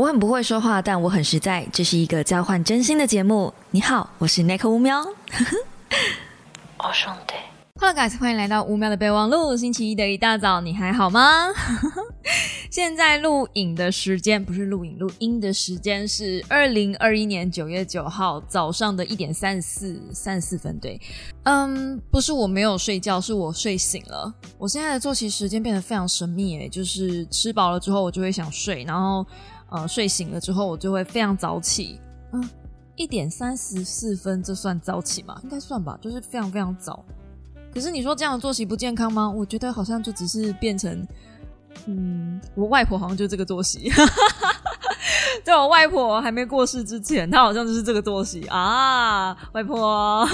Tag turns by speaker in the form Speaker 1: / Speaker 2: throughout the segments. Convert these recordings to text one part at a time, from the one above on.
Speaker 1: 我很不会说话，但我很实在。这是一个交换真心的节目。你好，我是 Nick 乌喵。
Speaker 2: 哦兄弟。
Speaker 1: Hello guys，欢迎来到乌喵的备忘录。星期一的一大早，你还好吗？现在录影的时间不是录影录音的时间，是二零二一年九月九号早上的一点三十四三十四分。对，嗯，不是我没有睡觉，是我睡醒了。我现在的作息时间变得非常神秘，诶，就是吃饱了之后我就会想睡，然后呃睡醒了之后我就会非常早起。嗯，一点三十四分，这算早起吗？应该算吧，就是非常非常早。可是你说这样的作息不健康吗？我觉得好像就只是变成，嗯，我外婆好像就这个作息，在我外婆还没过世之前，她好像就是这个作息啊。外婆，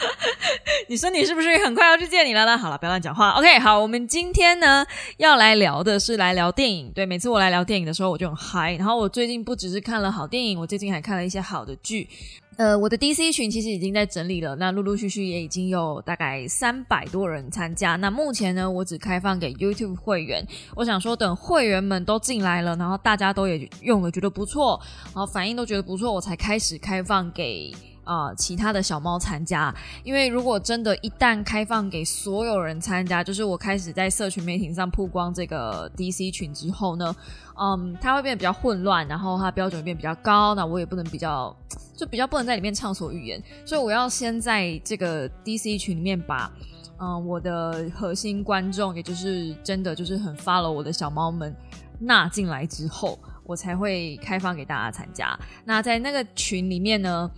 Speaker 1: 你说你是不是很快要去见你了呢？好了，不要乱讲话。OK，好，我们今天呢要来聊的是来聊电影。对，每次我来聊电影的时候，我就很嗨。然后我最近不只是看了好电影，我最近还看了一些好的剧。呃，我的 DC 群其实已经在整理了，那陆陆续续也已经有大概三百多人参加。那目前呢，我只开放给 YouTube 会员。我想说，等会员们都进来了，然后大家都也用了，觉得不错，然后反应都觉得不错，我才开始开放给啊其他的小猫参加。因为如果真的一旦开放给所有人参加，就是我开始在社群媒体上曝光这个 DC 群之后呢，嗯，它会变得比较混乱，然后它标准变比较高，那我也不能比较。就比较不能在里面畅所欲言，所以我要先在这个 DC 群里面把，嗯，我的核心观众，也就是真的就是很 follow 我的小猫们纳进来之后，我才会开放给大家参加。那在那个群里面呢，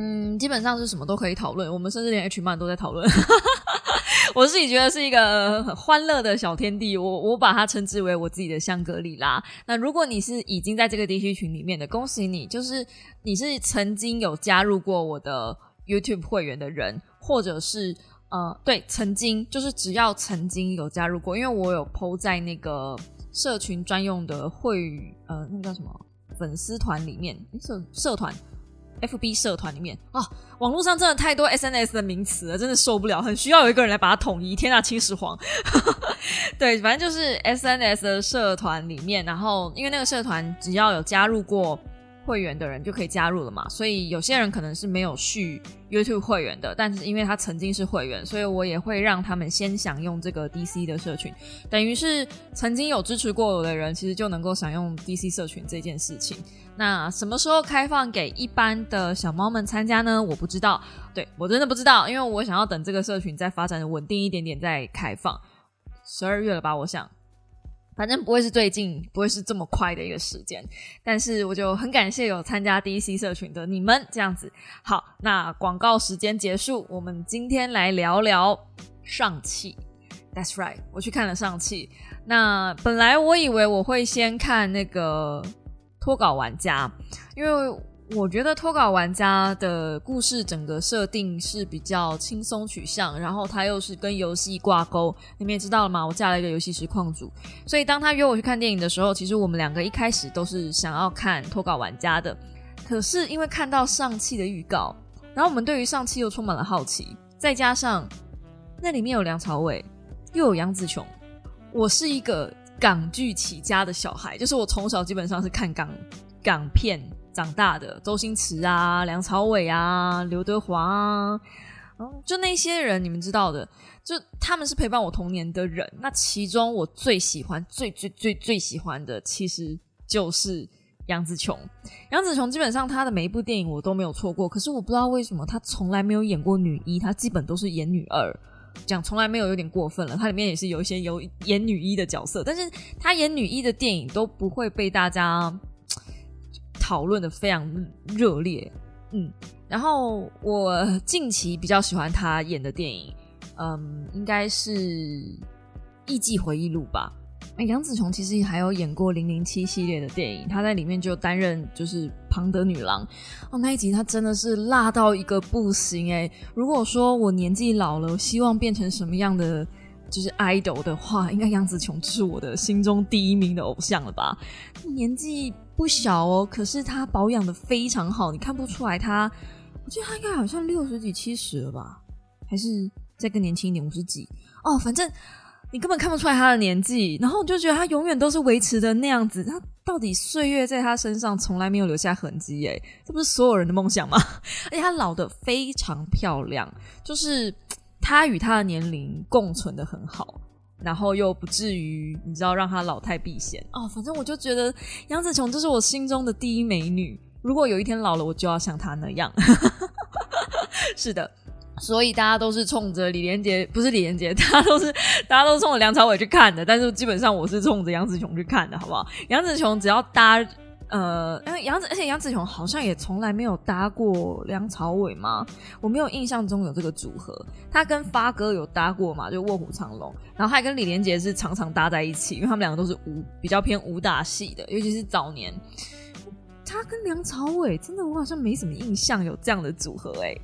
Speaker 1: 嗯，基本上是什么都可以讨论，我们甚至连 H 漫都在讨论。我自己觉得是一个欢乐的小天地，我我把它称之为我自己的香格里拉。那如果你是已经在这个地区群里面的，恭喜你，就是你是曾经有加入过我的 YouTube 会员的人，或者是呃，对，曾经就是只要曾经有加入过，因为我有 PO 在那个社群专用的会呃，那个叫什么粉丝团里面，社社团。F B 社团里面啊，网络上真的太多 S N S 的名词了，真的受不了，很需要有一个人来把它统一。天啊，秦始皇！对，反正就是 S N S 的社团里面，然后因为那个社团只要有加入过。会员的人就可以加入了嘛，所以有些人可能是没有续 YouTube 会员的，但是因为他曾经是会员，所以我也会让他们先享用这个 DC 的社群，等于是曾经有支持过我的人，其实就能够享用 DC 社群这件事情。那什么时候开放给一般的小猫们参加呢？我不知道，对我真的不知道，因为我想要等这个社群再发展稳定一点点再开放，十二月了吧，我想。反正不会是最近，不会是这么快的一个时间，但是我就很感谢有参加 DC 社群的你们，这样子。好，那广告时间结束，我们今天来聊聊上汽。That's right，我去看了上汽。那本来我以为我会先看那个脱稿玩家，因为。我觉得脱稿玩家的故事整个设定是比较轻松取向，然后他又是跟游戏挂钩。你们也知道了吗？我嫁了一个游戏实况组，所以当他约我去看电影的时候，其实我们两个一开始都是想要看脱稿玩家的。可是因为看到上期的预告，然后我们对于上期又充满了好奇，再加上那里面有梁朝伟，又有杨紫琼，我是一个港剧起家的小孩，就是我从小基本上是看港港片。长大的周星驰啊、梁朝伟啊、刘德华啊，就那些人，你们知道的，就他们是陪伴我童年的人。那其中我最喜欢、最最最最喜欢的，其实就是杨紫琼。杨紫琼基本上她的每一部电影我都没有错过，可是我不知道为什么她从来没有演过女一，她基本都是演女二，讲从来没有有点过分了。她里面也是有一些有演女 一的角色，但是她演女一的电影都不会被大家。讨论的非常热烈，嗯，然后我近期比较喜欢他演的电影，嗯，应该是《艺伎回忆录》吧。哎，杨紫琼其实还有演过《零零七》系列的电影，她在里面就担任就是庞德女郎。哦，那一集她真的是辣到一个不行哎！如果说我年纪老了，希望变成什么样的就是 idol 的话，应该杨紫琼就是我的心中第一名的偶像了吧？年纪。不小哦，可是他保养的非常好，你看不出来他。我记得他应该好像六十几、七十了吧，还是再更年轻一点，五十几哦。反正你根本看不出来他的年纪，然后你就觉得他永远都是维持的那样子。他到底岁月在他身上从来没有留下痕迹，诶，这不是所有人的梦想吗？而且他老的非常漂亮，就是他与他的年龄共存的很好，然后又不至于你知道让他老态毕显哦。反正我就觉得杨紫琼就是我心中的第一美女。如果有一天老了，我就要像她那样。是的。所以大家都是冲着李连杰，不是李连杰，大家都是大家都冲着梁朝伟去看的。但是基本上我是冲着杨紫琼去看的，好不好？杨紫琼只要搭呃，因为杨子，而且杨子琼好像也从来没有搭过梁朝伟吗，我没有印象中有这个组合。他跟发哥有搭过嘛，就《卧虎藏龙》，然后还跟李连杰是常常搭在一起，因为他们两个都是武比较偏武打戏的，尤其是早年。他跟梁朝伟真的我好像没什么印象有这样的组合哎。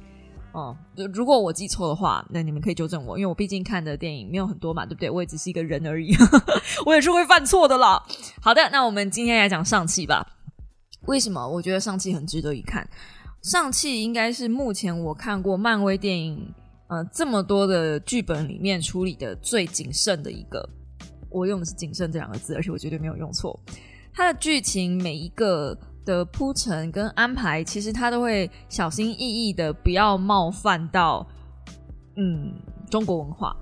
Speaker 1: 哦，如果我记错的话，那你们可以纠正我，因为我毕竟看的电影没有很多嘛，对不对？我也只是一个人而已，我也是会犯错的啦。好的，那我们今天来讲上汽吧。为什么我觉得上汽很值得一看？上汽应该是目前我看过漫威电影呃这么多的剧本里面处理的最谨慎的一个。我用的是谨慎这两个字，而且我绝对没有用错。它的剧情每一个。的铺陈跟安排，其实他都会小心翼翼的，不要冒犯到嗯中国文化。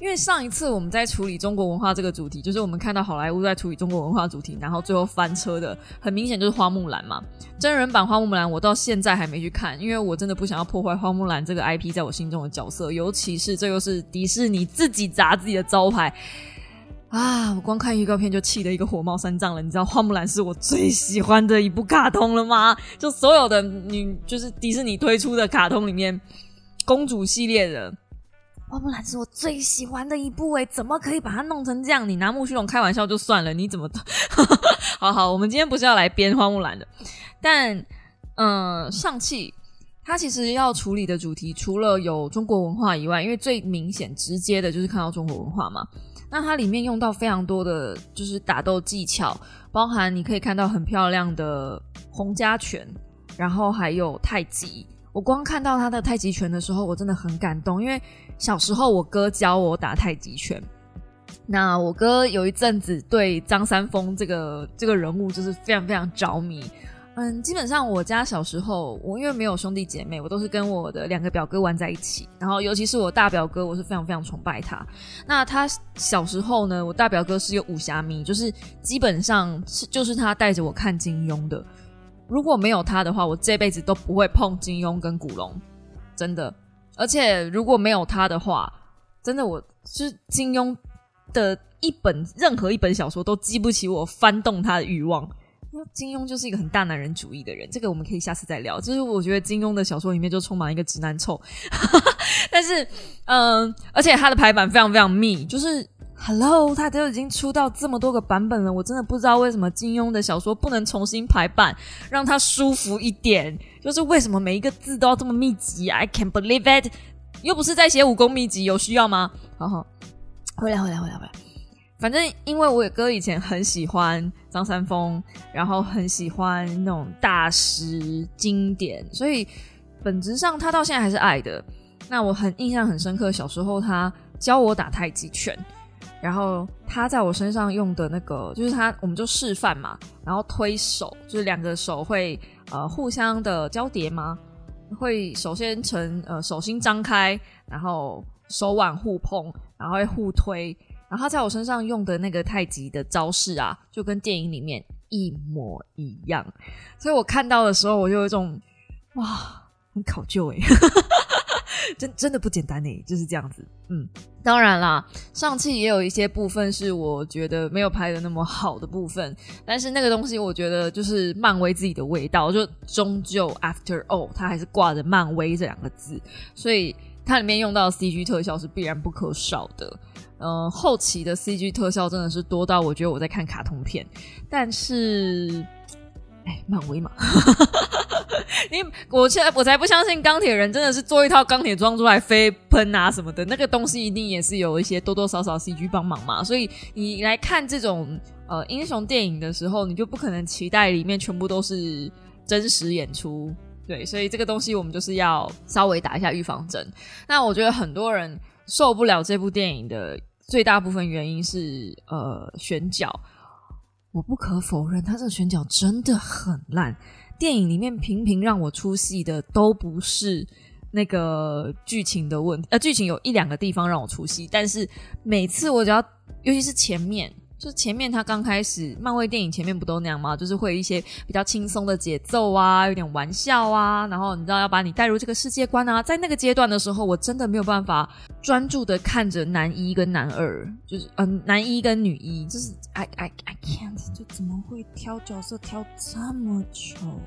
Speaker 1: 因为上一次我们在处理中国文化这个主题，就是我们看到好莱坞在处理中国文化主题，然后最后翻车的，很明显就是花木兰嘛。真人版花木兰，我到现在还没去看，因为我真的不想要破坏花木兰这个 IP 在我心中的角色，尤其是这又是迪士尼自己砸自己的招牌。啊！我光看预告片就气得一个火冒三丈了。你知道花木兰是我最喜欢的一部卡通了吗？就所有的你，就是迪士尼推出的卡通里面，公主系列的花木兰是我最喜欢的一部。诶，怎么可以把它弄成这样？你拿木须龙开玩笑就算了，你怎么？好好，我们今天不是要来编花木兰的，但嗯，上汽它其实要处理的主题，除了有中国文化以外，因为最明显直接的就是看到中国文化嘛。那它里面用到非常多的就是打斗技巧，包含你可以看到很漂亮的洪家拳，然后还有太极。我光看到他的太极拳的时候，我真的很感动，因为小时候我哥教我打太极拳。那我哥有一阵子对张三丰这个这个人物就是非常非常着迷。嗯，基本上我家小时候，我因为没有兄弟姐妹，我都是跟我的两个表哥玩在一起。然后，尤其是我大表哥，我是非常非常崇拜他。那他小时候呢，我大表哥是有武侠迷，就是基本上是就是他带着我看金庸的。如果没有他的话，我这辈子都不会碰金庸跟古龙，真的。而且如果没有他的话，真的我是金庸的一本任何一本小说都激不起我翻动他的欲望。金庸就是一个很大男人主义的人，这个我们可以下次再聊。就是我觉得金庸的小说里面就充满一个直男臭，但是，嗯，而且他的排版非常非常密。就是，Hello，他都已经出到这么多个版本了，我真的不知道为什么金庸的小说不能重新排版，让他舒服一点。就是为什么每一个字都要这么密集？I can't believe it！又不是在写武功秘籍，有需要吗？好好，回来，回来，回来，回来。反正因为我哥以前很喜欢张三丰，然后很喜欢那种大师经典，所以本质上他到现在还是爱的。那我很印象很深刻，小时候他教我打太极拳，然后他在我身上用的那个，就是他我们就示范嘛，然后推手，就是两个手会呃互相的交叠吗？会首先成呃手心张开，然后手腕互碰，然后会互推。然后他在我身上用的那个太极的招式啊，就跟电影里面一模一样，所以我看到的时候，我就有一种哇，很考究哎，真真的不简单哎，就是这样子。嗯，当然啦，上汽也有一些部分是我觉得没有拍的那么好的部分，但是那个东西我觉得就是漫威自己的味道，就终究 After all，它还是挂着漫威这两个字，所以它里面用到 CG 特效是必然不可少的。嗯，后期的 CG 特效真的是多到我觉得我在看卡通片，但是，哎，漫威嘛，你我现在我才不相信钢铁人真的是做一套钢铁装出来飞喷啊什么的，那个东西一定也是有一些多多少少 CG 帮忙嘛，所以你来看这种呃英雄电影的时候，你就不可能期待里面全部都是真实演出，对，所以这个东西我们就是要稍微打一下预防针。那我觉得很多人受不了这部电影的。最大部分原因是呃选角，我不可否认，他这个选角真的很烂。电影里面频频让我出戏的都不是那个剧情的问题，呃，剧情有一两个地方让我出戏，但是每次我只要，尤其是前面。就前面他刚开始，漫威电影前面不都那样吗？就是会有一些比较轻松的节奏啊，有点玩笑啊，然后你知道要把你带入这个世界观啊。在那个阶段的时候，我真的没有办法专注的看着男一跟男二，就是嗯男一跟女一，就是 I I I can't，就怎么会挑角色挑这么丑？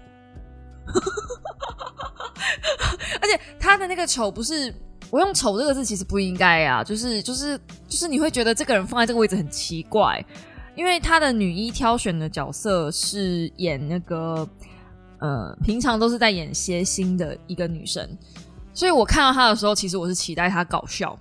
Speaker 1: 而且他的那个丑不是。我用“丑”这个字其实不应该啊，就是就是就是你会觉得这个人放在这个位置很奇怪，因为他的女一挑选的角色是演那个呃，平常都是在演谐星的一个女生，所以我看到她的时候，其实我是期待她搞笑。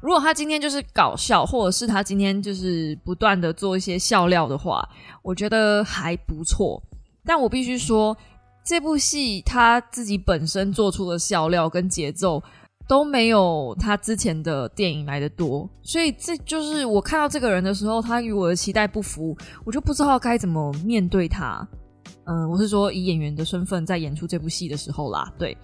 Speaker 1: 如果她今天就是搞笑，或者是她今天就是不断的做一些笑料的话，我觉得还不错。但我必须说，这部戏他自己本身做出的笑料跟节奏。都没有他之前的电影来的多，所以这就是我看到这个人的时候，他与我的期待不符，我就不知道该怎么面对他。嗯，我是说以演员的身份在演出这部戏的时候啦，对，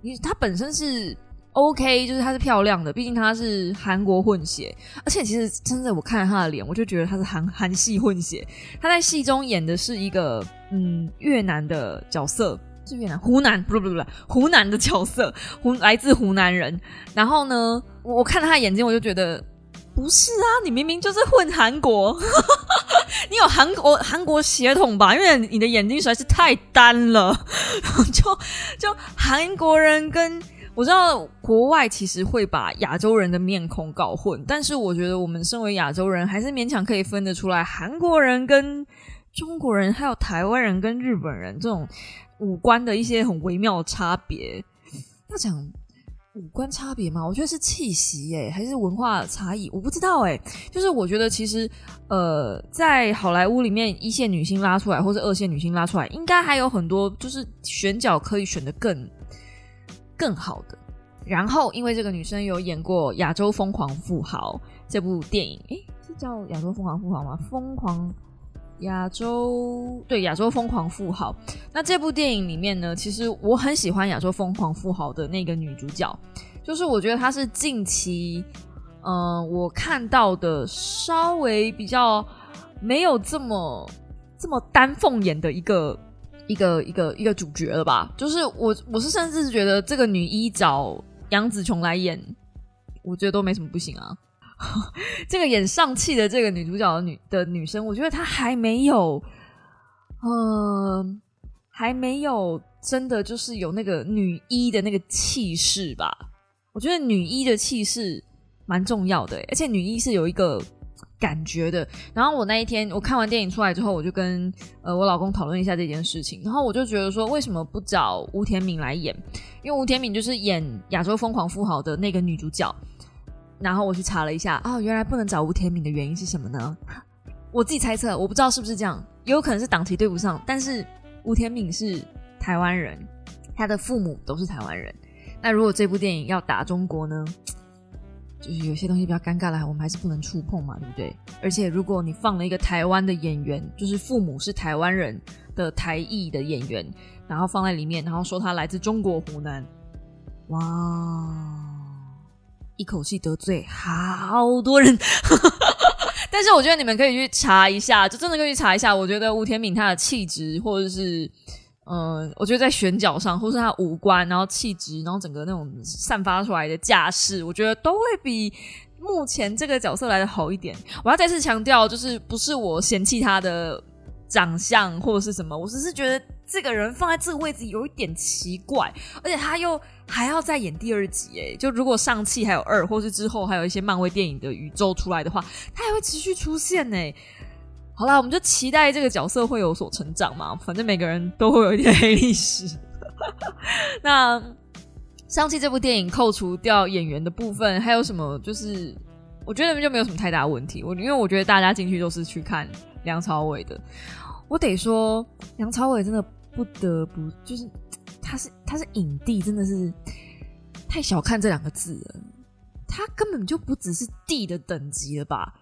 Speaker 1: 你他本身是 OK，就是他是漂亮的，毕竟他是韩国混血，而且其实真的我看了他的脸，我就觉得他是韩韩系混血。他在戏中演的是一个嗯越南的角色。是越南湖南不不不不湖南的角色，湖来自湖南人。然后呢，我看他眼睛，我就觉得不是啊，你明明就是混韩国，你有韩国韩国血统吧？因为你的眼睛实在是太单了。就就韩国人跟我知道国外其实会把亚洲人的面孔搞混，但是我觉得我们身为亚洲人，还是勉强可以分得出来韩国人跟中国人，还有台湾人跟日本人这种。五官的一些很微妙的差别，要讲五官差别吗？我觉得是气息诶，还是文化差异？我不知道诶。就是我觉得其实呃，在好莱坞里面，一线女星拉出来，或者二线女星拉出来，应该还有很多就是选角可以选的更更好的。然后因为这个女生有演过《亚洲疯狂富豪》这部电影，诶，是叫《亚洲疯狂富豪》吗？疯狂。亚洲对亚洲疯狂富豪，那这部电影里面呢，其实我很喜欢亚洲疯狂富豪的那个女主角，就是我觉得她是近期，嗯，我看到的稍微比较没有这么这么丹凤眼的一个一个一个一个主角了吧？就是我我是甚至觉得这个女一找杨紫琼来演，我觉得都没什么不行啊。这个演上气的这个女主角的女的女生，我觉得她还没有，嗯，还没有真的就是有那个女一的那个气势吧？我觉得女一的气势蛮重要的，而且女一是有一个感觉的。然后我那一天我看完电影出来之后，我就跟呃我老公讨论一下这件事情，然后我就觉得说，为什么不找吴天敏来演？因为吴天敏就是演《亚洲疯狂富豪》的那个女主角。然后我去查了一下，哦，原来不能找吴天敏的原因是什么呢？我自己猜测，我不知道是不是这样，也有可能是档期对不上。但是吴天敏是台湾人，他的父母都是台湾人。那如果这部电影要打中国呢？就是有些东西比较尴尬了，我们还是不能触碰嘛，对不对？而且如果你放了一个台湾的演员，就是父母是台湾人的台裔的演员，然后放在里面，然后说他来自中国湖南，哇！一口气得罪好多人，但是我觉得你们可以去查一下，就真的可以去查一下。我觉得吴天敏他的气质，或者是嗯，我觉得在选角上，或是他五官，然后气质，然后整个那种散发出来的架势，我觉得都会比目前这个角色来的好一点。我要再次强调，就是不是我嫌弃他的长相或者是什么，我只是觉得。这个人放在这个位置有一点奇怪，而且他又还要再演第二集，哎，就如果上期还有二，或是之后还有一些漫威电影的宇宙出来的话，他还会持续出现呢。好啦，我们就期待这个角色会有所成长嘛，反正每个人都会有一点黑历史。那上期这部电影扣除掉演员的部分，还有什么？就是我觉得就没有什么太大问题。我因为我觉得大家进去都是去看梁朝伟的。我得说，梁朝伟真的不得不就是他是他是影帝，真的是太小看这两个字了，他根本就不只是 D 的等级了吧？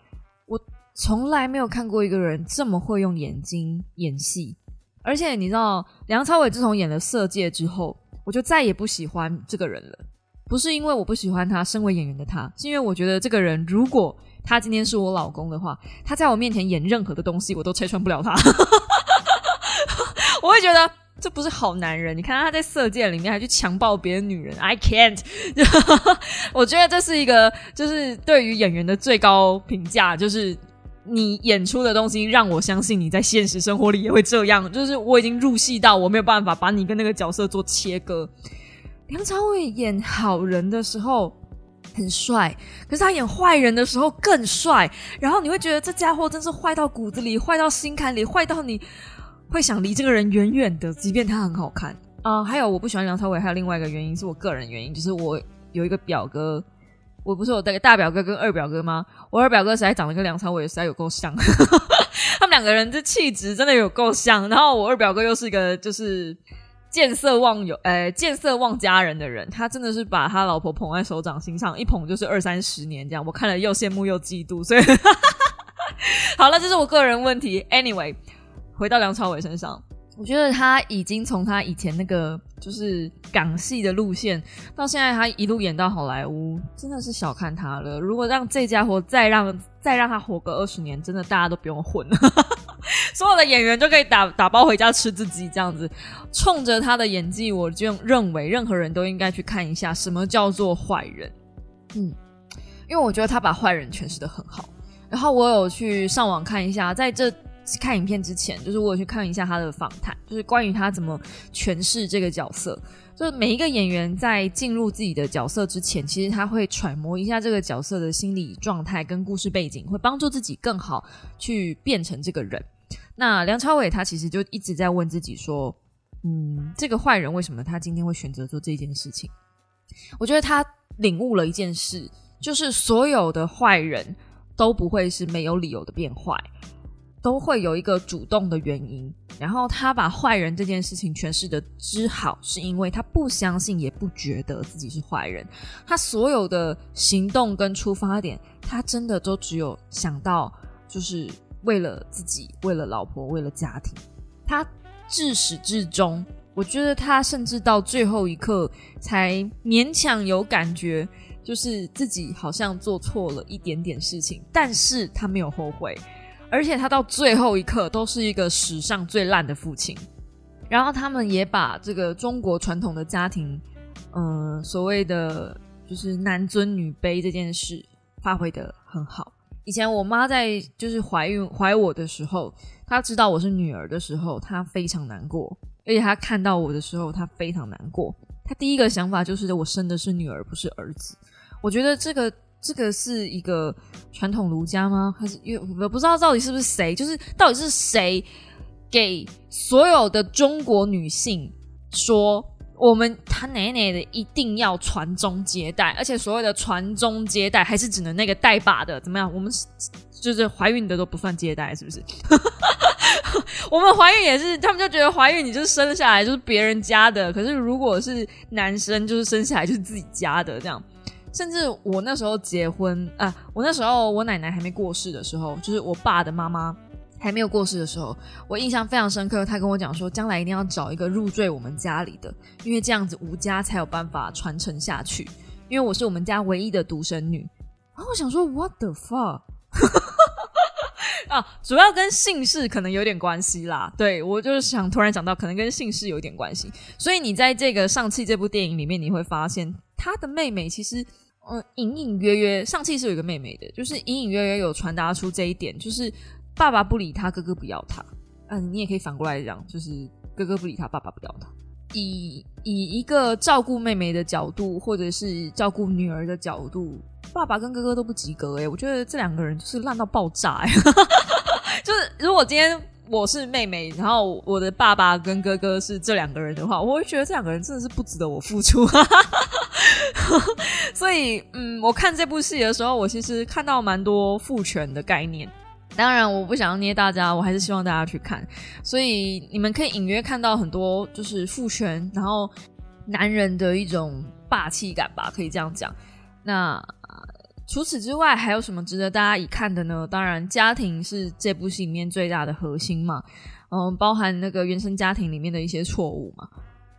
Speaker 1: 我从来没有看过一个人这么会用眼睛演戏，而且你知道，梁朝伟自从演了《色戒》之后，我就再也不喜欢这个人了。不是因为我不喜欢他，身为演员的他，是因为我觉得这个人，如果他今天是我老公的话，他在我面前演任何的东西，我都拆穿不了他。我会觉得这不是好男人。你看他在《色戒》里面还去强暴别的女人，I can't。我觉得这是一个，就是对于演员的最高评价，就是你演出的东西让我相信你在现实生活里也会这样。就是我已经入戏到我没有办法把你跟那个角色做切割。梁朝伟演好人的时候很帅，可是他演坏人的时候更帅。然后你会觉得这家伙真是坏到骨子里，坏到心坎里，坏到你会想离这个人远远的，即便他很好看啊。还有我不喜欢梁朝伟，还有另外一个原因是我个人原因，就是我有一个表哥，我不是我的大表哥跟二表哥吗？我二表哥实在长得跟梁朝伟实在有够像，他们两个人这气质真的有够像。然后我二表哥又是一个就是。见色忘友，诶，见色忘家人的人，他真的是把他老婆捧在手掌心上，一捧就是二三十年这样。我看了又羡慕又嫉妒，所以 好了，这是我个人问题。Anyway，回到梁朝伟身上，我觉得他已经从他以前那个就是港戏的路线，到现在他一路演到好莱坞，真的是小看他了。如果让这家伙再让再让他活个二十年，真的大家都不用混了。所有的演员就可以打打包回家吃自己这样子，冲着他的演技，我就认为任何人都应该去看一下什么叫做坏人。嗯，因为我觉得他把坏人诠释的很好。然后我有去上网看一下，在这看影片之前，就是我有去看一下他的访谈，就是关于他怎么诠释这个角色。就是每一个演员在进入自己的角色之前，其实他会揣摩一下这个角色的心理状态跟故事背景，会帮助自己更好去变成这个人。那梁朝伟他其实就一直在问自己说：“嗯，这个坏人为什么他今天会选择做这件事情？”我觉得他领悟了一件事，就是所有的坏人都不会是没有理由的变坏。都会有一个主动的原因，然后他把坏人这件事情诠释的之好，是因为他不相信也不觉得自己是坏人，他所有的行动跟出发点，他真的都只有想到就是为了自己，为了老婆，为了家庭。他至始至终，我觉得他甚至到最后一刻才勉强有感觉，就是自己好像做错了一点点事情，但是他没有后悔。而且他到最后一刻都是一个史上最烂的父亲，然后他们也把这个中国传统的家庭，嗯，所谓的就是男尊女卑这件事发挥的很好。以前我妈在就是怀孕怀我的时候，她知道我是女儿的时候，她非常难过，而且她看到我的时候，她非常难过。她第一个想法就是我生的是女儿，不是儿子。我觉得这个。这个是一个传统儒家吗？还是因为我不知道到底是不是谁？就是到底是谁给所有的中国女性说，我们他奶奶的一定要传宗接代，而且所谓的传宗接代还是只能那个带把的？怎么样？我们就是怀孕的都不算接代，是不是？我们怀孕也是，他们就觉得怀孕你就是生下来就是别人家的，可是如果是男生，就是生下来就是自己家的这样。甚至我那时候结婚啊，我那时候我奶奶还没过世的时候，就是我爸的妈妈还没有过世的时候，我印象非常深刻。他跟我讲说，将来一定要找一个入赘我们家里的，因为这样子吴家才有办法传承下去。因为我是我们家唯一的独生女。然后我想说，What the fuck？啊，主要跟姓氏可能有点关系啦。对我就是想突然讲到，可能跟姓氏有点关系。所以你在这个上汽这部电影里面，你会发现他的妹妹其实。嗯，隐隐约约，上汽是有一个妹妹的，就是隐隐约约有传达出这一点，就是爸爸不理他，哥哥不要他。嗯，你也可以反过来讲，就是哥哥不理他，爸爸不要他。以以一个照顾妹妹的角度，或者是照顾女儿的角度，爸爸跟哥哥都不及格哎，我觉得这两个人就是烂到爆炸哎。就是如果今天我是妹妹，然后我的爸爸跟哥哥是这两个人的话，我会觉得这两个人真的是不值得我付出。所以，嗯，我看这部戏的时候，我其实看到蛮多父权的概念。当然，我不想要捏大家，我还是希望大家去看。所以，你们可以隐约看到很多就是父权，然后男人的一种霸气感吧，可以这样讲。那除此之外，还有什么值得大家一看的呢？当然，家庭是这部戏里面最大的核心嘛，嗯，包含那个原生家庭里面的一些错误嘛，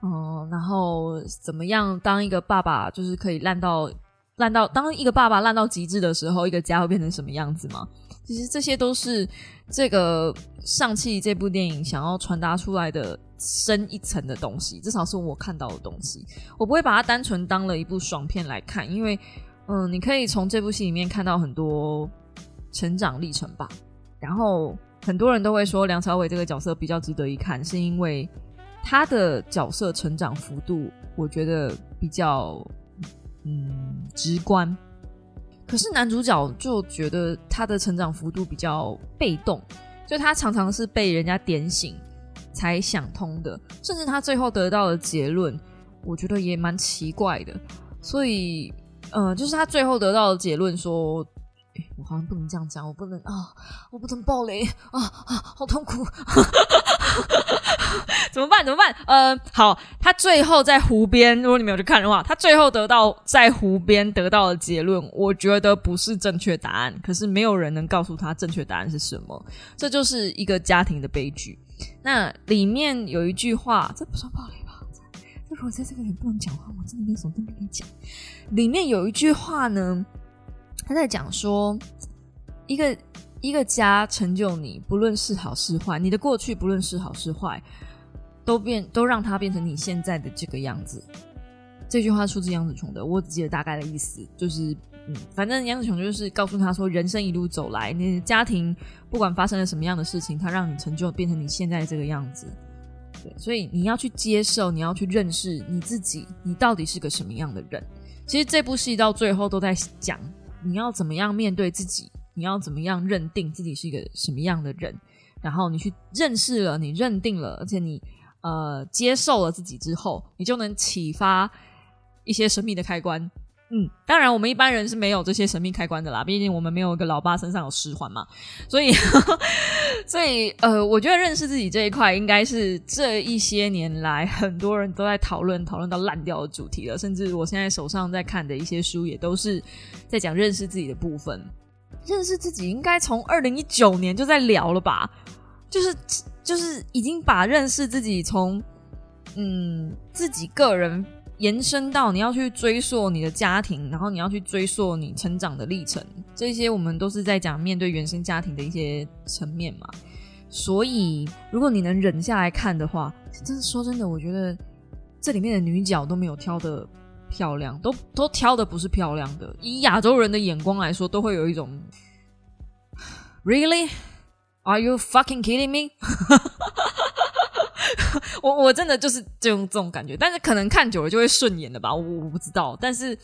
Speaker 1: 嗯，然后怎么样当一个爸爸，就是可以烂到烂到当一个爸爸烂到极致的时候，一个家会变成什么样子吗？其实这些都是这个上汽这部电影想要传达出来的深一层的东西，至少是我看到的东西。我不会把它单纯当了一部爽片来看，因为。嗯，你可以从这部戏里面看到很多成长历程吧。然后很多人都会说梁朝伟这个角色比较值得一看，是因为他的角色成长幅度，我觉得比较嗯直观。可是男主角就觉得他的成长幅度比较被动，就他常常是被人家点醒才想通的，甚至他最后得到的结论，我觉得也蛮奇怪的。所以。呃，就是他最后得到的结论说，我好像不能这样讲，我不能啊，我不能暴雷啊啊，好痛苦，怎么办？怎么办？呃，好，他最后在湖边，如果你没有去看的话，他最后得到在湖边得到的结论，我觉得不是正确答案，可是没有人能告诉他正确答案是什么，这就是一个家庭的悲剧。那里面有一句话，这不算暴雷吧。如果在这个点不能讲话，我真的没什么跟你讲。里面有一句话呢，他在讲说，一个一个家成就你，不论是好是坏，你的过去不论是好是坏，都变都让它变成你现在的这个样子。这句话出自杨子琼的，我只记得大概的意思，就是嗯，反正杨子琼就是告诉他说，人生一路走来，你的家庭不管发生了什么样的事情，它让你成就变成你现在这个样子。对，所以你要去接受，你要去认识你自己，你到底是个什么样的人？其实这部戏到最后都在讲你要怎么样面对自己，你要怎么样认定自己是一个什么样的人，然后你去认识了，你认定了，而且你呃接受了自己之后，你就能启发一些神秘的开关。嗯，当然，我们一般人是没有这些神秘开关的啦。毕竟我们没有一个老爸身上有十环嘛，所以，所以，呃，我觉得认识自己这一块，应该是这一些年来很多人都在讨论、讨论到烂掉的主题了。甚至我现在手上在看的一些书，也都是在讲认识自己的部分。认识自己应该从二零一九年就在聊了吧？就是，就是已经把认识自己从嗯自己个人。延伸到你要去追溯你的家庭，然后你要去追溯你成长的历程，这些我们都是在讲面对原生家庭的一些层面嘛。所以，如果你能忍下来看的话，真的说真的，我觉得这里面的女角都没有挑的漂亮，都都挑的不是漂亮的。以亚洲人的眼光来说，都会有一种 Really? Are you fucking kidding me? 我我真的就是这种这种感觉，但是可能看久了就会顺眼了吧，我我不知道。但是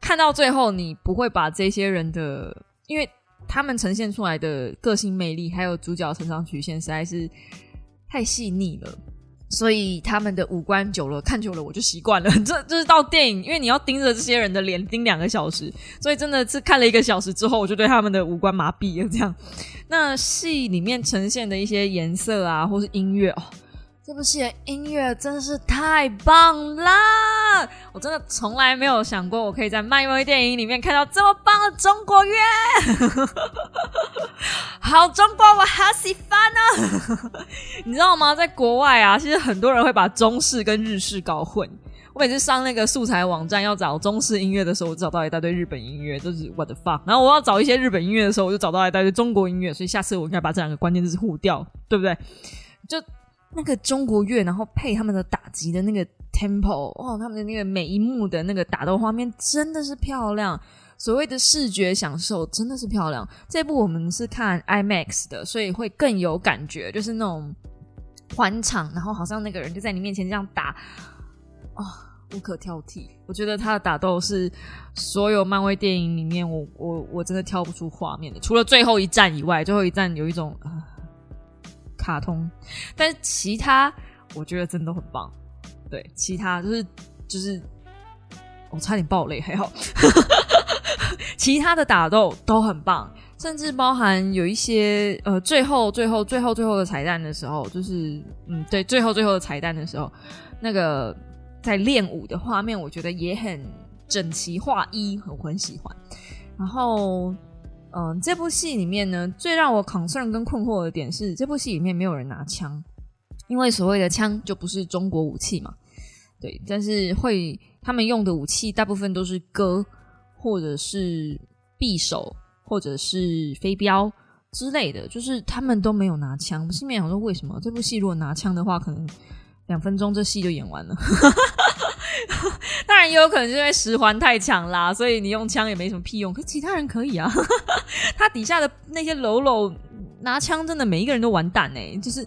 Speaker 1: 看到最后，你不会把这些人的，因为他们呈现出来的个性魅力，还有主角成长曲线实在是太细腻了，所以他们的五官久了看久了我就习惯了。这就是到电影，因为你要盯着这些人的脸盯两个小时，所以真的是看了一个小时之后，我就对他们的五官麻痹了。这样，那戏里面呈现的一些颜色啊，或是音乐哦。这部戏的音乐真是太棒啦！我真的从来没有想过，我可以在漫威电影里面看到这么棒的中国乐，好中国，我好喜欢啊！你知道吗？在国外啊，其实很多人会把中式跟日式搞混。我每次上那个素材网站要找中式音乐的时候，我找到一大堆日本音乐，都是 what the fuck。然后我要找一些日本音乐的时候，我就找到一大堆中国音乐。所以下次我应该把这两个关键字互调，对不对？就。那个中国乐，然后配他们的打击的那个 tempo，哦，他们的那个每一幕的那个打斗画面真的是漂亮。所谓的视觉享受真的是漂亮。这部我们是看 IMAX 的，所以会更有感觉，就是那种欢场，然后好像那个人就在你面前这样打，啊，无可挑剔。我觉得他的打斗是所有漫威电影里面，我我我真的挑不出画面的，除了最后一战以外，最后一战有一种啊。卡通，但是其他我觉得真的很棒。对，其他就是就是，我差点爆雷，还好。其他的打斗都很棒，甚至包含有一些呃，最后最后最后最后的彩蛋的时候，就是嗯，对，最后最后的彩蛋的时候，那个在练舞的画面，我觉得也很整齐划一，很很喜欢。然后，嗯，这部戏里面呢，最让我 concern 跟困惑的点是，这部戏里面没有人拿枪，因为所谓的枪就不是中国武器嘛。对，但是会他们用的武器大部分都是戈，或者是匕首，或者是飞镖之类的，就是他们都没有拿枪。我心里面想说，为什么这部戏如果拿枪的话，可能两分钟这戏就演完了。当然也有可能是因为十环太强啦，所以你用枪也没什么屁用。可其他人可以啊，他底下的那些喽喽拿枪，真的每一个人都完蛋哎，就是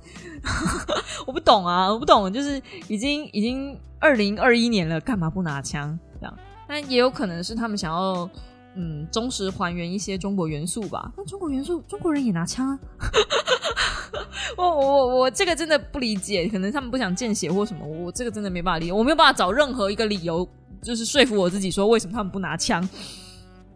Speaker 1: 我不懂啊，我不懂，就是已经已经二零二一年了，干嘛不拿枪这样？但也有可能是他们想要嗯忠实还原一些中国元素吧。那中国元素，中国人也拿枪啊。我我我我这个真的不理解，可能他们不想见血或什么，我这个真的没办法理解，我没有办法找任何一个理由，就是说服我自己说为什么他们不拿枪。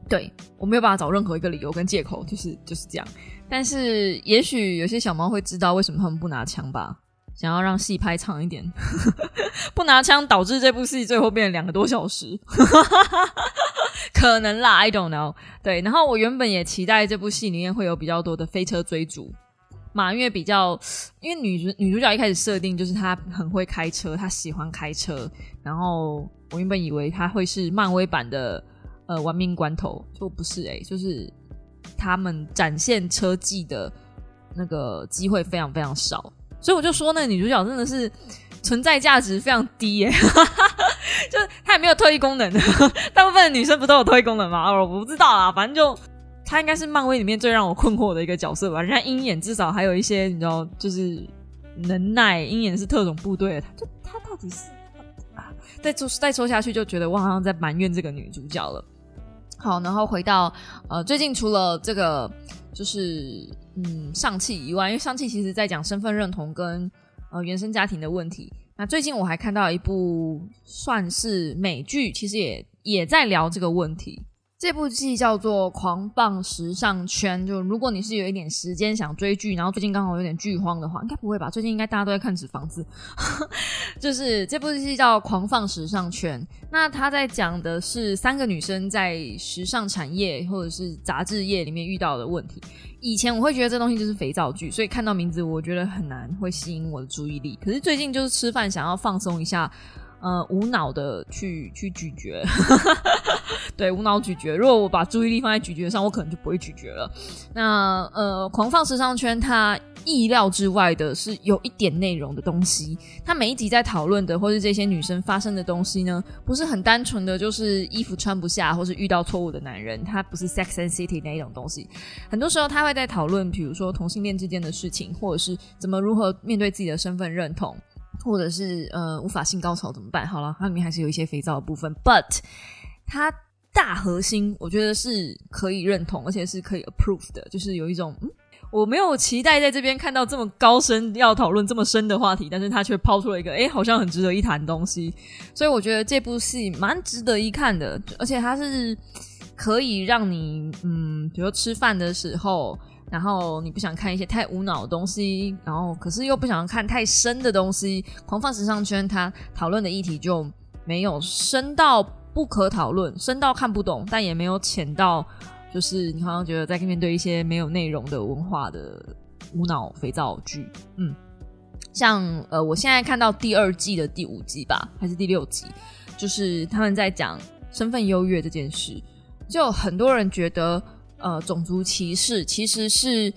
Speaker 1: 对我没有办法找任何一个理由跟借口，就是就是这样。但是也许有些小猫会知道为什么他们不拿枪吧，想要让戏拍长一点，不拿枪导致这部戏最后变成两个多小时，可能啦，I don't know。对，然后我原本也期待这部戏里面会有比较多的飞车追逐。马月比较，因为女主女主角一开始设定就是她很会开车，她喜欢开车。然后我原本以为她会是漫威版的呃玩命关头，就不是哎，就是他们展现车技的那个机会非常非常少，所以我就说那女主角真的是存在价值非常低耶，就是她也没有特异功能的，大部分的女生不都有特异功能吗？我不知道啊，反正就。他应该是漫威里面最让我困惑的一个角色吧？人家鹰眼至少还有一些你知道，就是能耐。鹰眼是特种部队，他就他到底是啊？再说再说下去，就觉得我好像在埋怨这个女主角了。好，然后回到呃，最近除了这个就是嗯上汽以外，因为上汽其实在讲身份认同跟呃原生家庭的问题。那最近我还看到一部算是美剧，其实也也在聊这个问题。这部剧叫做《狂放时尚圈》，就如果你是有一点时间想追剧，然后最近刚好有点剧荒的话，应该不会吧？最近应该大家都在看《纸房子》，就是这部剧叫《狂放时尚圈》。那他在讲的是三个女生在时尚产业或者是杂志业里面遇到的问题。以前我会觉得这东西就是肥皂剧，所以看到名字我觉得很难会吸引我的注意力。可是最近就是吃饭想要放松一下。呃，无脑的去去咀嚼，对，无脑咀嚼。如果我把注意力放在咀嚼上，我可能就不会咀嚼了。那呃，狂放时尚圈，它意料之外的是有一点内容的东西。它每一集在讨论的，或是这些女生发生的东西呢，不是很单纯的，就是衣服穿不下，或是遇到错误的男人。它不是 Sex and City 那一种东西。很多时候，他会在讨论，比如说同性恋之间的事情，或者是怎么如何面对自己的身份认同。或者是呃无法性高潮怎么办？好了，它里面还是有一些肥皂的部分，but 它大核心我觉得是可以认同，而且是可以 approve 的，就是有一种嗯，我没有期待在这边看到这么高深要讨论这么深的话题，但是他却抛出了一个哎，好像很值得一谈东西，所以我觉得这部戏蛮值得一看的，而且它是可以让你嗯，比如说吃饭的时候。然后你不想看一些太无脑的东西，然后可是又不想看太深的东西。狂放时尚圈它讨论的议题就没有深到不可讨论，深到看不懂，但也没有浅到就是你好像觉得在面对一些没有内容的文化的无脑肥皂剧。嗯，像呃，我现在看到第二季的第五集吧，还是第六集，就是他们在讲身份优越这件事，就很多人觉得。呃，种族歧视其实是，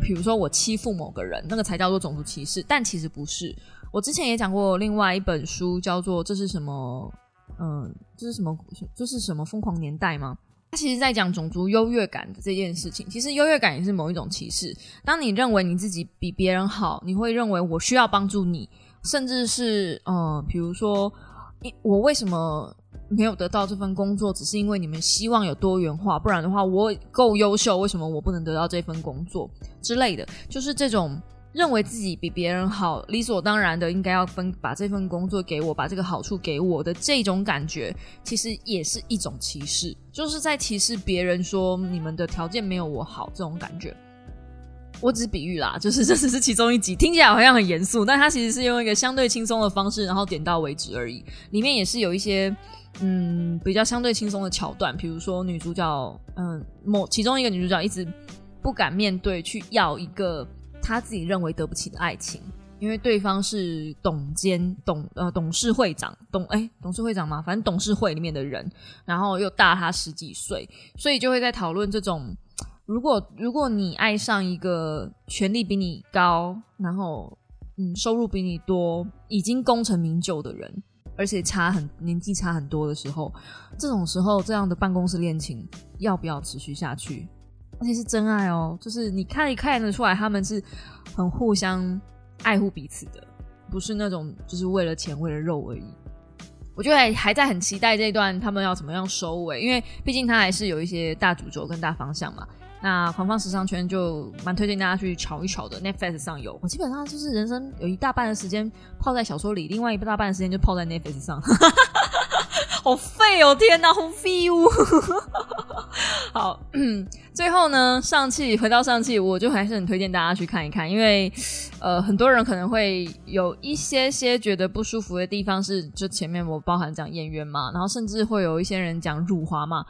Speaker 1: 比如说我欺负某个人，那个才叫做种族歧视，但其实不是。我之前也讲过另外一本书，叫做《这是什么》，嗯，这是什么？这是什么疯狂年代吗？它其实在讲种族优越感的这件事情。其实优越感也是某一种歧视。当你认为你自己比别人好，你会认为我需要帮助你，甚至是呃，比如说，我为什么？没有得到这份工作，只是因为你们希望有多元化，不然的话，我够优秀，为什么我不能得到这份工作之类的？就是这种认为自己比别人好，理所当然的应该要分把这份工作给我，把这个好处给我的这种感觉，其实也是一种歧视，就是在歧视别人，说你们的条件没有我好这种感觉。我只是比喻啦，就是这只是其中一集，听起来好像很严肃，但它其实是用一个相对轻松的方式，然后点到为止而已。里面也是有一些嗯比较相对轻松的桥段，比如说女主角嗯某其中一个女主角一直不敢面对去要一个她自己认为得不起的爱情，因为对方是董监董呃董事会长董哎董事会长嘛，反正董事会里面的人，然后又大他十几岁，所以就会在讨论这种。如果如果你爱上一个权力比你高，然后嗯收入比你多，已经功成名就的人，而且差很年纪差很多的时候，这种时候这样的办公室恋情要不要持续下去？而且是真爱哦，就是你看一看得出来他们是很互相爱护彼此的，不是那种就是为了钱为了肉而已。我觉得还在很期待这段他们要怎么样收尾，因为毕竟他还是有一些大主轴跟大方向嘛。那狂放时尚圈就蛮推荐大家去瞧一瞧的，Netflix 上有。我基本上就是人生有一大半的时间泡在小说里，另外一大半的时间就泡在 Netflix 上，好废哦！天哪，好废物。好，最后呢，上汽回到上汽，我就还是很推荐大家去看一看，因为呃，很多人可能会有一些些觉得不舒服的地方，是就前面我包含讲演员嘛，然后甚至会有一些人讲辱华嘛。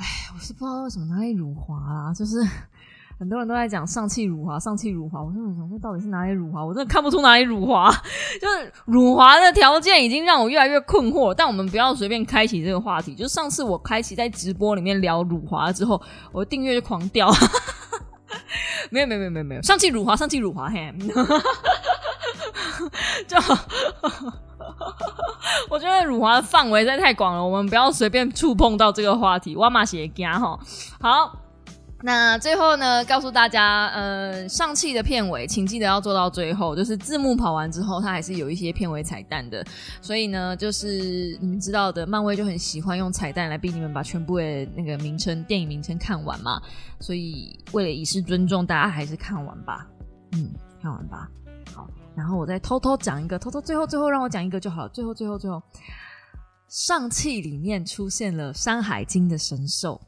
Speaker 1: 哎，我是不知道为什么哪里辱华啊，就是 很多人都在讲上汽辱华，上汽辱华。我就想说，到底是哪里辱华？我真的看不出哪里辱华。就是辱华的条件已经让我越来越困惑。但我们不要随便开启这个话题。就上次我开启在直播里面聊辱华之后，我订阅就狂掉。没有没有没有没有没有，上汽辱华，上汽辱华，嘿，就。我觉得辱华的范围实在太广了，我们不要随便触碰到这个话题。哇马鞋家哈，好，那最后呢，告诉大家，呃，上汽的片尾，请记得要做到最后，就是字幕跑完之后，它还是有一些片尾彩蛋的。所以呢，就是你们知道的，漫威就很喜欢用彩蛋来逼你们把全部的那个名称、电影名称看完嘛。所以为了以示尊重，大家还是看完吧。嗯，看完吧。然后我再偷偷讲一个，偷偷最后最后让我讲一个就好了。最后最后最后，上汽里面出现了《山海经》的神兽，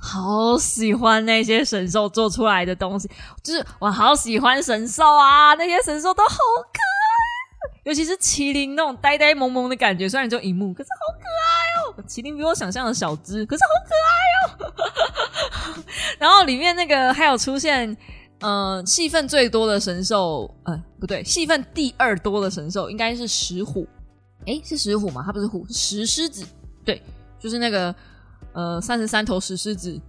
Speaker 1: 好喜欢那些神兽做出来的东西，就是我好喜欢神兽啊！那些神兽都好可爱，尤其是麒麟那种呆呆萌萌的感觉，虽然就一幕，可是好可爱哦。麒麟比我想象的小只，可是好可爱哦。然后里面那个还有出现。呃，戏份最多的神兽，呃，不对，戏份第二多的神兽应该是石虎。诶，是石虎吗？它不是虎，石狮子。对，就是那个呃，三十三头石狮子。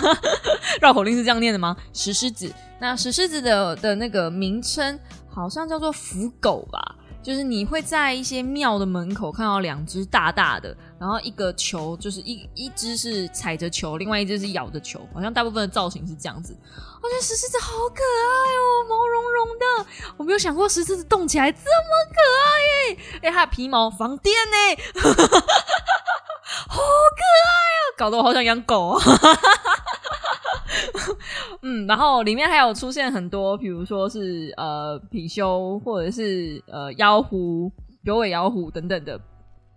Speaker 1: 绕口令是这样念的吗？石狮子。那石狮子的的那个名称好像叫做福狗吧。就是你会在一些庙的门口看到两只大大的，然后一个球，就是一一只是踩着球，另外一只是咬着球，好像大部分的造型是这样子。我觉得石狮子好可爱哦，毛茸茸的，我没有想过石狮子动起来这么可爱耶！哎，它的皮毛防电呢，好可爱啊，搞得我好想养狗。嗯，然后里面还有出现很多，比如说是呃貔貅，或者是呃妖狐、九尾妖狐等等的。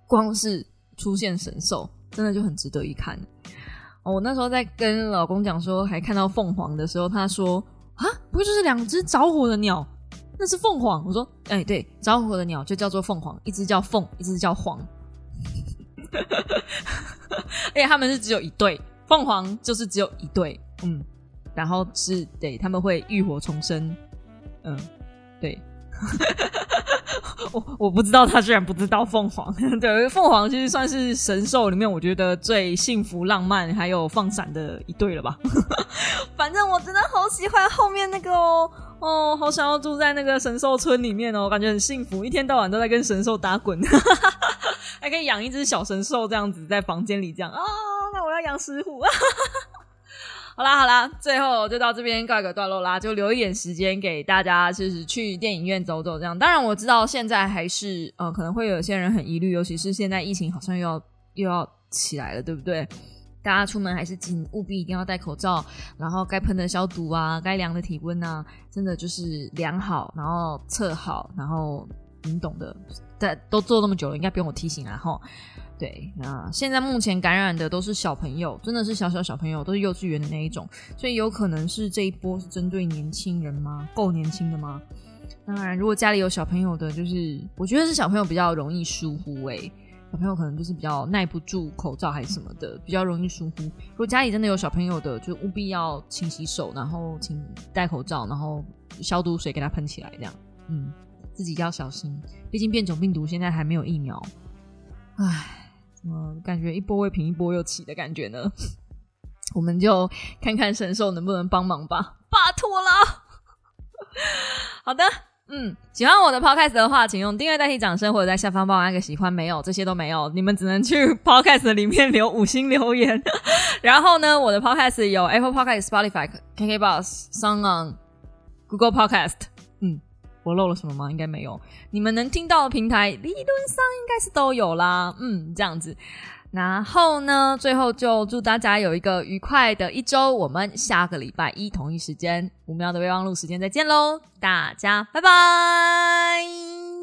Speaker 1: 光是出现神兽，真的就很值得一看。我那时候在跟老公讲说，还看到凤凰的时候，他说：“啊，不就是两只着火的鸟？那是凤凰。”我说：“哎，对，着火的鸟就叫做凤凰，一只叫凤，一只叫凰。而且他们是只有一对，凤凰就是只有一对。”嗯，然后是对他们会浴火重生，嗯，对，我我不知道他居然不知道凤凰，对，凤凰其实算是神兽里面我觉得最幸福、浪漫还有放闪的一对了吧。反正我真的好喜欢后面那个哦，哦，好想要住在那个神兽村里面哦，感觉很幸福，一天到晚都在跟神兽打滚，还可以养一只小神兽这样子在房间里这样啊，那我要养石虎。好啦好啦，最后就到这边告一个段落啦，就留一点时间给大家，就是去电影院走走这样。当然我知道现在还是呃可能会有些人很疑虑，尤其是现在疫情好像又要又要起来了，对不对？大家出门还是请务必一定要戴口罩，然后该喷的消毒啊，该量的体温啊，真的就是量好，然后测好，然后你懂的，在都做那么久了，应该不用我提醒啊哈。对那，现在目前感染的都是小朋友，真的是小小小朋友，都是幼稚园的那一种，所以有可能是这一波是针对年轻人吗？够年轻的吗？当然，如果家里有小朋友的，就是我觉得是小朋友比较容易疏忽诶。小朋友可能就是比较耐不住口罩还是什么的，比较容易疏忽。如果家里真的有小朋友的，就务必要勤洗手，然后请戴口罩，然后消毒水给他喷起来，这样。嗯，自己要小心，毕竟变种病毒现在还没有疫苗。唉，怎么感觉一波未平一波又起的感觉呢？我们就看看神兽能不能帮忙吧，拜托了。好的。嗯，喜欢我的 podcast 的话，请用订阅代替掌声，或者在下方帮我按个喜欢。没有这些都没有，你们只能去 podcast 里面留五星留言。然后呢，我的 podcast 有 Apple Podcast、Spotify、KKBox、s o n g On、Google Podcast。我漏了什么吗？应该没有。你们能听到的平台，理论上应该是都有啦。嗯，这样子。然后呢，最后就祝大家有一个愉快的一周。我们下个礼拜一同一时间五秒的备忘录时间再见喽，大家拜拜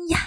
Speaker 1: 呀。